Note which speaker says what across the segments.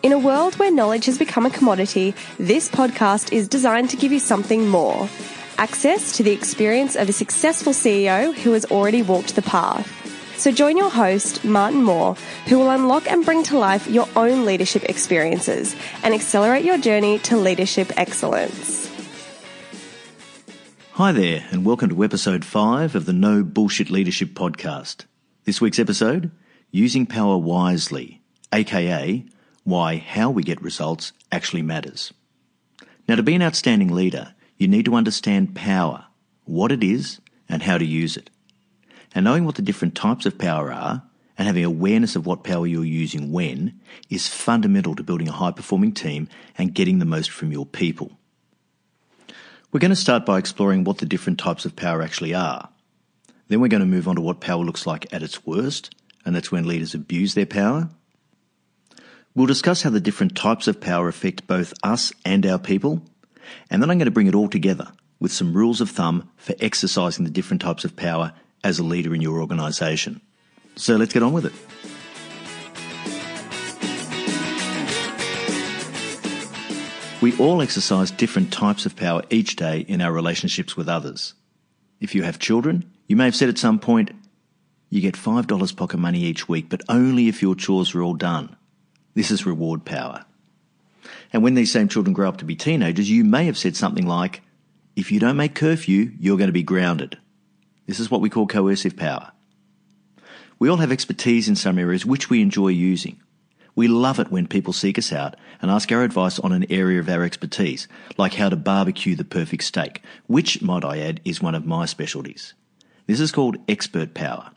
Speaker 1: In a world where knowledge has become a commodity, this podcast is designed to give you something more access to the experience of a successful CEO who has already walked the path. So join your host, Martin Moore, who will unlock and bring to life your own leadership experiences and accelerate your journey to leadership excellence.
Speaker 2: Hi there, and welcome to episode 5 of the No Bullshit Leadership Podcast. This week's episode Using Power Wisely, aka why how we get results actually matters. Now, to be an outstanding leader, you need to understand power, what it is, and how to use it. And knowing what the different types of power are and having awareness of what power you're using when is fundamental to building a high performing team and getting the most from your people. We're going to start by exploring what the different types of power actually are. Then we're going to move on to what power looks like at its worst, and that's when leaders abuse their power. We'll discuss how the different types of power affect both us and our people, and then I'm going to bring it all together with some rules of thumb for exercising the different types of power as a leader in your organisation. So let's get on with it. We all exercise different types of power each day in our relationships with others. If you have children, you may have said at some point, you get $5 pocket money each week, but only if your chores are all done. This is reward power. And when these same children grow up to be teenagers, you may have said something like, if you don't make curfew, you're going to be grounded. This is what we call coercive power. We all have expertise in some areas which we enjoy using. We love it when people seek us out and ask our advice on an area of our expertise, like how to barbecue the perfect steak, which, might I add, is one of my specialties. This is called expert power.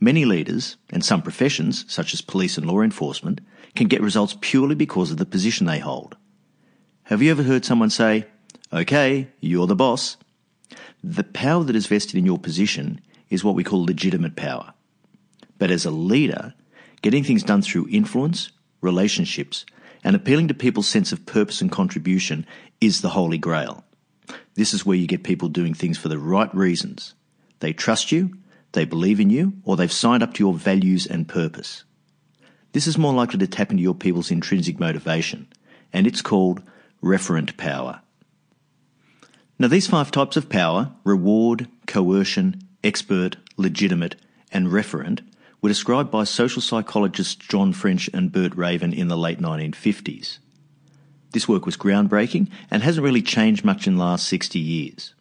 Speaker 2: Many leaders, and some professions, such as police and law enforcement, can get results purely because of the position they hold. Have you ever heard someone say, Okay, you're the boss? The power that is vested in your position is what we call legitimate power. But as a leader, getting things done through influence, relationships, and appealing to people's sense of purpose and contribution is the holy grail. This is where you get people doing things for the right reasons. They trust you, they believe in you, or they've signed up to your values and purpose. This is more likely to tap into your people's intrinsic motivation, and it's called referent power. Now, these five types of power reward, coercion, expert, legitimate, and referent were described by social psychologists John French and Bert Raven in the late 1950s. This work was groundbreaking and hasn't really changed much in the last 60 years.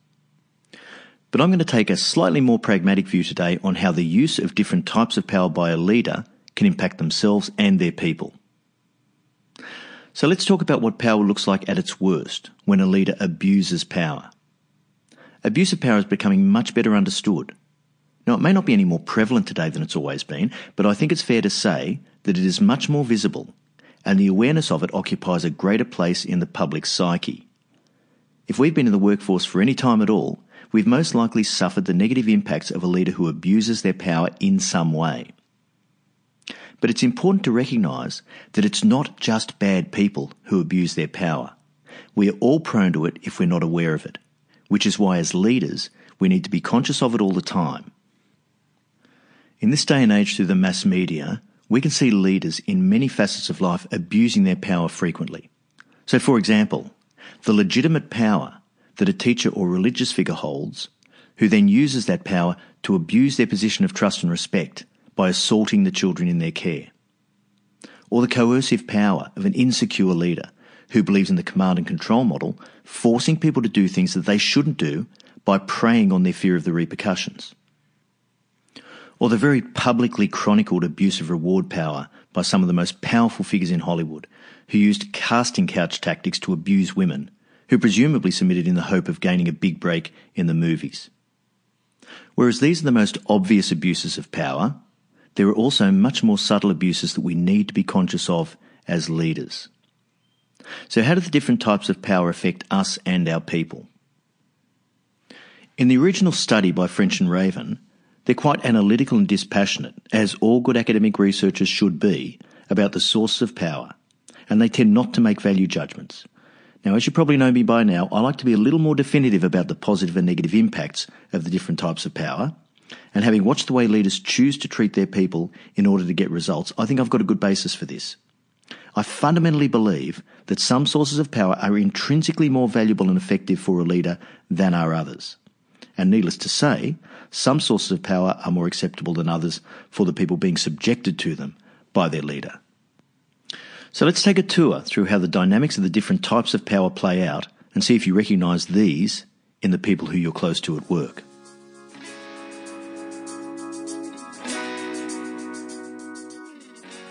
Speaker 2: But I'm going to take a slightly more pragmatic view today on how the use of different types of power by a leader can impact themselves and their people. So let's talk about what power looks like at its worst when a leader abuses power. Abuse of power is becoming much better understood now, it may not be any more prevalent today than it's always been, but I think it's fair to say that it is much more visible, and the awareness of it occupies a greater place in the public psyche. If we've been in the workforce for any time at all, we've most likely suffered the negative impacts of a leader who abuses their power in some way. But it's important to recognise that it's not just bad people who abuse their power. We are all prone to it if we're not aware of it, which is why as leaders we need to be conscious of it all the time in this day and age, through the mass media, we can see leaders in many facets of life abusing their power frequently. So, for example, the legitimate power that a teacher or religious figure holds, who then uses that power to abuse their position of trust and respect by assaulting the children in their care. Or the coercive power of an insecure leader who believes in the command and control model, forcing people to do things that they shouldn't do by preying on their fear of the repercussions or the very publicly chronicled abuse of reward power by some of the most powerful figures in Hollywood, who used casting couch tactics to abuse women, who presumably submitted in the hope of gaining a big break in the movies. Whereas these are the most obvious abuses of power, there are also much more subtle abuses that we need to be conscious of as leaders. So, how do the different types of power affect us and our people? In the original study by French and Raven, they're quite analytical and dispassionate, as all good academic researchers should be, about the sources of power, and they tend not to make value judgments. Now, as you probably know me by now, I like to be a little more definitive about the positive and negative impacts of the different types of power. And having watched the way leaders choose to treat their people in order to get results, I think I've got a good basis for this. I fundamentally believe that some sources of power are intrinsically more valuable and effective for a leader than are others. And needless to say, some sources of power are more acceptable than others for the people being subjected to them by their leader. So let's take a tour through how the dynamics of the different types of power play out and see if you recognise these in the people who you're close to at work.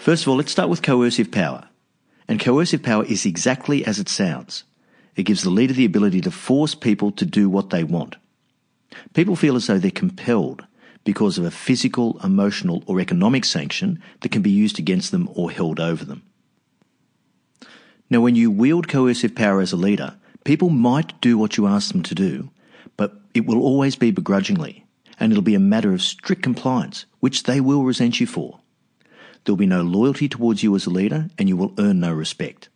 Speaker 2: First of all, let's start with coercive power. And coercive power is exactly as it sounds. It gives the leader the ability to force people to do what they want. People feel as though they're compelled because of a physical, emotional, or economic sanction that can be used against them or held over them. Now, when you wield coercive power as a leader, people might do what you ask them to do, but it will always be begrudgingly, and it'll be a matter of strict compliance, which they will resent you for. There'll be no loyalty towards you as a leader, and you will earn no respect.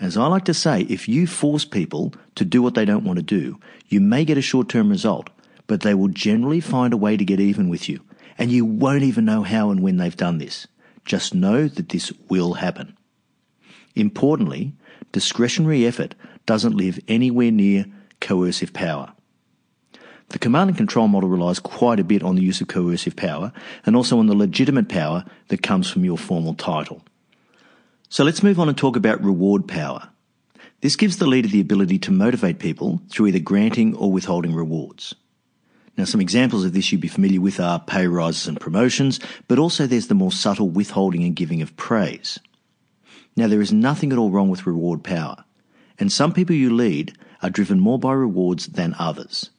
Speaker 2: As I like to say, if you force people to do what they don't want to do, you may get a short term result, but they will generally find a way to get even with you, and you won't even know how and when they've done this. Just know that this will happen. Importantly, discretionary effort doesn't live anywhere near coercive power. The command and control model relies quite a bit on the use of coercive power and also on the legitimate power that comes from your formal title. So let's move on and talk about reward power. This gives the leader the ability to motivate people through either granting or withholding rewards. Now, some examples of this you'd be familiar with are pay rises and promotions, but also there's the more subtle withholding and giving of praise. Now, there is nothing at all wrong with reward power, and some people you lead are driven more by rewards than others.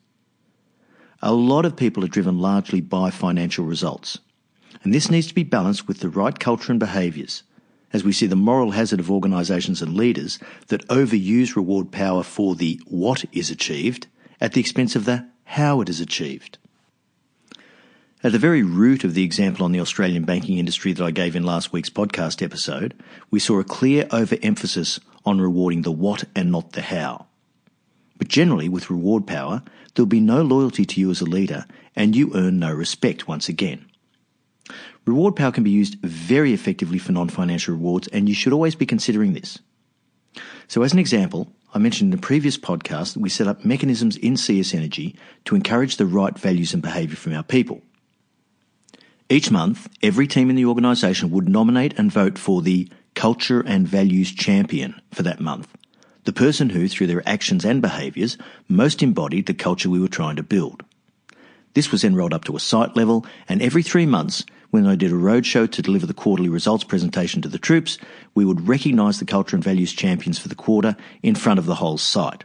Speaker 2: A lot of people are driven largely by financial results, and this needs to be balanced with the right culture and behaviours as we see the moral hazard of organisations and leaders that overuse reward power for the what is achieved at the expense of the how it is achieved. At the very root of the example on the Australian banking industry that I gave in last week's podcast episode, we saw a clear overemphasis on rewarding the what and not the how. But generally, with reward power, there'll be no loyalty to you as a leader, and you earn no respect once again. Reward power can be used very effectively for non financial rewards, and you should always be considering this. So, as an example, I mentioned in a previous podcast that we set up mechanisms in CS Energy to encourage the right values and behaviour from our people. Each month, every team in the organisation would nominate and vote for the Culture and Values Champion for that month, the person who, through their actions and behaviours, most embodied the culture we were trying to build. This was then rolled up to a site level, and every three months, when I did a roadshow to deliver the quarterly results presentation to the troops, we would recognise the culture and values champions for the quarter in front of the whole site.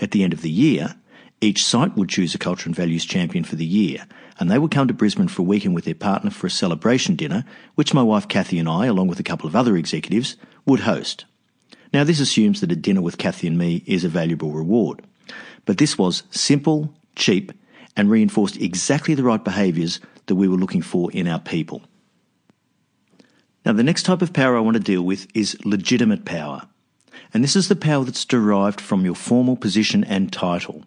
Speaker 2: At the end of the year, each site would choose a culture and values champion for the year, and they would come to Brisbane for a weekend with their partner for a celebration dinner, which my wife Kathy and I, along with a couple of other executives, would host. Now, this assumes that a dinner with Kathy and me is a valuable reward. But this was simple, cheap, and reinforced exactly the right behaviours that we were looking for in our people. Now, the next type of power I want to deal with is legitimate power. And this is the power that's derived from your formal position and title.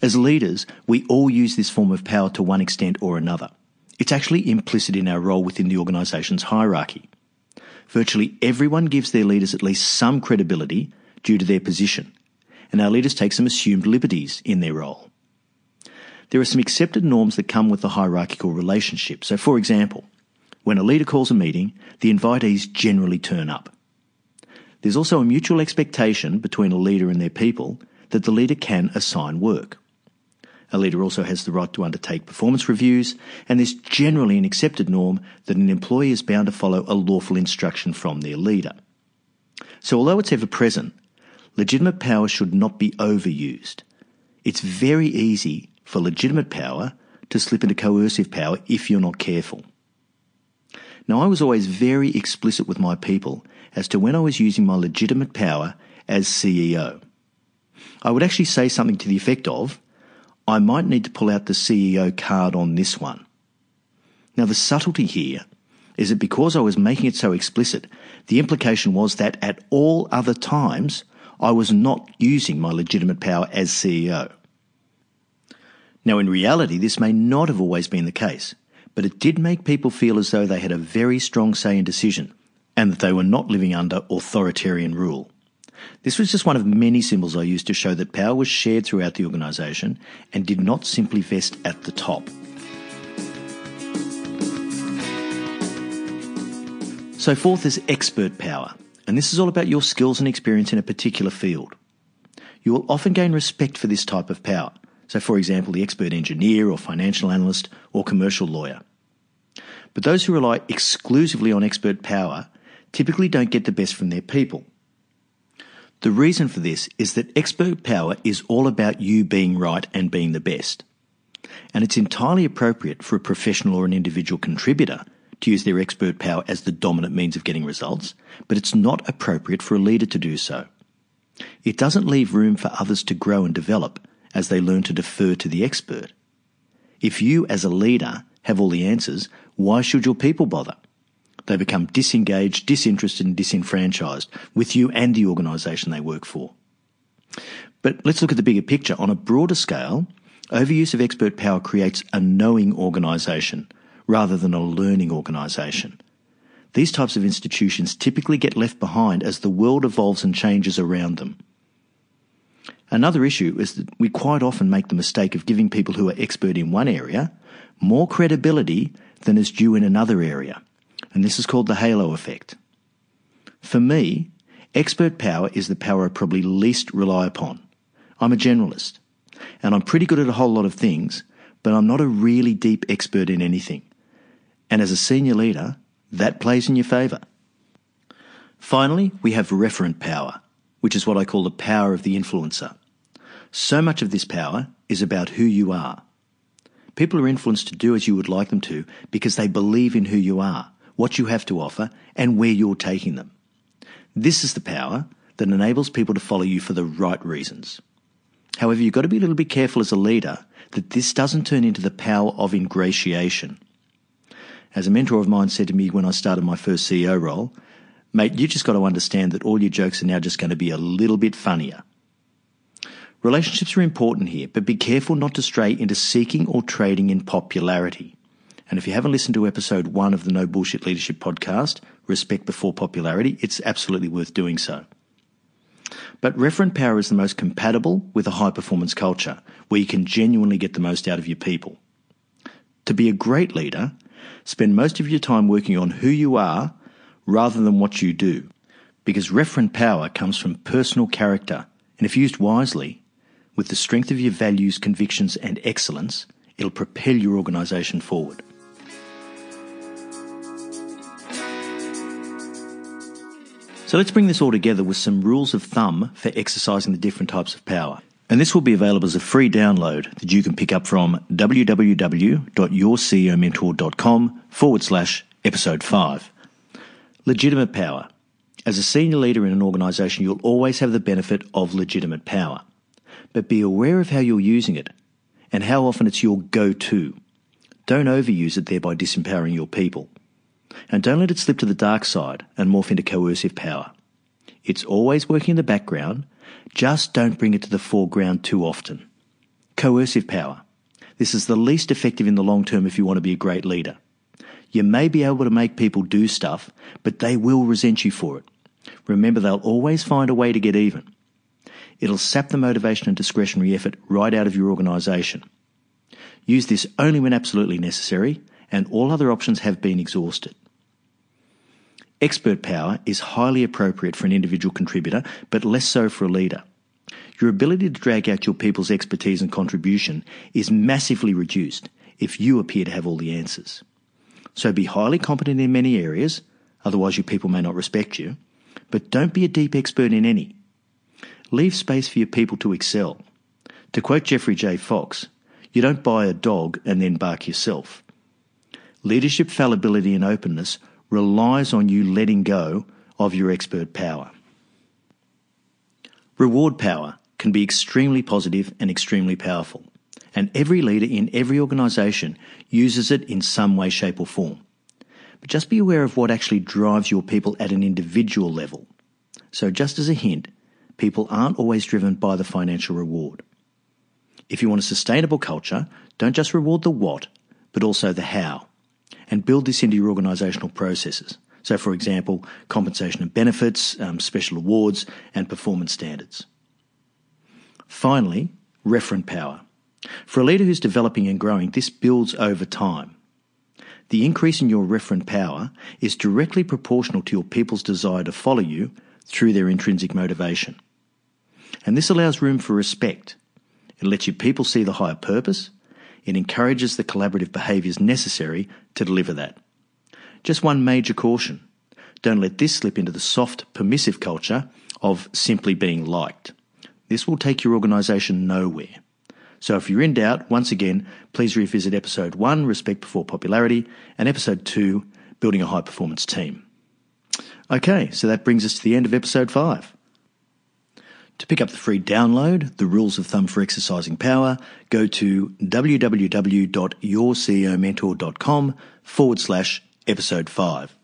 Speaker 2: As leaders, we all use this form of power to one extent or another. It's actually implicit in our role within the organisation's hierarchy. Virtually everyone gives their leaders at least some credibility due to their position, and our leaders take some assumed liberties in their role. There are some accepted norms that come with the hierarchical relationship. So, for example, when a leader calls a meeting, the invitees generally turn up. There's also a mutual expectation between a leader and their people that the leader can assign work. A leader also has the right to undertake performance reviews, and there's generally an accepted norm that an employee is bound to follow a lawful instruction from their leader. So, although it's ever present, legitimate power should not be overused. It's very easy for legitimate power to slip into coercive power if you're not careful. Now, I was always very explicit with my people as to when I was using my legitimate power as CEO. I would actually say something to the effect of, I might need to pull out the CEO card on this one. Now, the subtlety here is that because I was making it so explicit, the implication was that at all other times, I was not using my legitimate power as CEO. Now, in reality, this may not have always been the case, but it did make people feel as though they had a very strong say in decision and that they were not living under authoritarian rule. This was just one of many symbols I used to show that power was shared throughout the organisation and did not simply vest at the top. So, fourth is expert power, and this is all about your skills and experience in a particular field. You will often gain respect for this type of power. So, for example, the expert engineer or financial analyst or commercial lawyer. But those who rely exclusively on expert power typically don't get the best from their people. The reason for this is that expert power is all about you being right and being the best. And it's entirely appropriate for a professional or an individual contributor to use their expert power as the dominant means of getting results, but it's not appropriate for a leader to do so. It doesn't leave room for others to grow and develop as they learn to defer to the expert. If you, as a leader, have all the answers, why should your people bother? They become disengaged, disinterested, and disenfranchised with you and the organisation they work for. But let's look at the bigger picture. On a broader scale, overuse of expert power creates a knowing organisation rather than a learning organisation. These types of institutions typically get left behind as the world evolves and changes around them. Another issue is that we quite often make the mistake of giving people who are expert in one area more credibility than is due in another area and this is called the halo effect. For me, expert power is the power I probably least rely upon. I'm a generalist, and I'm pretty good at a whole lot of things, but I'm not a really deep expert in anything. And as a senior leader, that plays in your favour. Finally, we have referent power, which is what I call the power of the influencer. So much of this power is about who you are. People are influenced to do as you would like them to because they believe in who you are what you have to offer, and where you're taking them. This is the power that enables people to follow you for the right reasons. However, you've got to be a little bit careful as a leader that this doesn't turn into the power of ingratiation. As a mentor of mine said to me when I started my first CEO role, mate, you just got to understand that all your jokes are now just going to be a little bit funnier. Relationships are important here, but be careful not to stray into seeking or trading in popularity. And if you haven't listened to episode one of the No Bullshit Leadership podcast, Respect Before Popularity, it's absolutely worth doing so. But referent power is the most compatible with a high performance culture where you can genuinely get the most out of your people. To be a great leader, spend most of your time working on who you are rather than what you do, because referent power comes from personal character, and if used wisely, with the strength of your values, convictions, and excellence, it'll propel your organisation forward. So let's bring this all together with some rules of thumb for exercising the different types of power. And this will be available as a free download that you can pick up from www.yourceomentor.com forward slash episode 5. Legitimate power. As a senior leader in an organisation, you'll always have the benefit of legitimate power but be aware of how you're using it and how often it's your go to. Don't overuse it, thereby disempowering your people. And don't let it slip to the dark side and morph into coercive power. It's always working in the background, just don't bring it to the foreground too often. Coercive power. This is the least effective in the long term if you want to be a great leader. You may be able to make people do stuff, but they will resent you for it. Remember, they'll always find a way to get even. It'll sap the motivation and discretionary effort right out of your organisation. Use this only when absolutely necessary and all other options have been exhausted. Expert power is highly appropriate for an individual contributor, but less so for a leader. Your ability to drag out your people's expertise and contribution is massively reduced if you appear to have all the answers. So be highly competent in many areas, otherwise your people may not respect you, but don't be a deep expert in any. Leave space for your people to excel. To quote Jeffrey J. Fox, you don't buy a dog and then bark yourself. Leadership fallibility and openness relies on you letting go of your expert power. Reward power can be extremely positive and extremely powerful, and every leader in every organisation uses it in some way, shape, or form. But just be aware of what actually drives your people at an individual level. So, just as a hint, people aren't always driven by the financial reward. If you want a sustainable culture, don't just reward the what, but also the how, and build this into your organisational processes. So, for example, compensation and benefits, um, special awards, and performance standards. Finally, referent power. For a leader who's developing and growing, this builds over time. The increase in your referent power is directly proportional to your people's desire to follow you through their intrinsic motivation. And this allows room for respect. It lets your people see the higher purpose. It encourages the collaborative behaviours necessary to deliver that. Just one major caution. Don't let this slip into the soft, permissive culture of simply being liked. This will take your organisation nowhere. So if you're in doubt, once again, please revisit episode 1, Respect Before Popularity, and episode 2, Building a High Performance Team. Okay, so that brings us to the end of episode 5. To pick up the free download, The Rules of Thumb for Exercising Power, go to www.yourceomentor.com forward slash episode 5.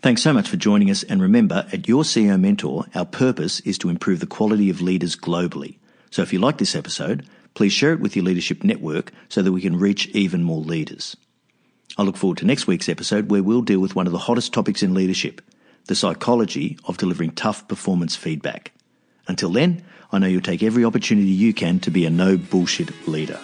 Speaker 2: Thanks so much for joining us, and remember, at Your CEO Mentor, our purpose is to improve the quality of leaders globally. So if you like this episode, please share it with your leadership network so that we can reach even more leaders. I look forward to next week's episode where we'll deal with one of the hottest topics in leadership the psychology of delivering tough performance feedback. Until then, I know you'll take every opportunity you can to be a no bullshit leader.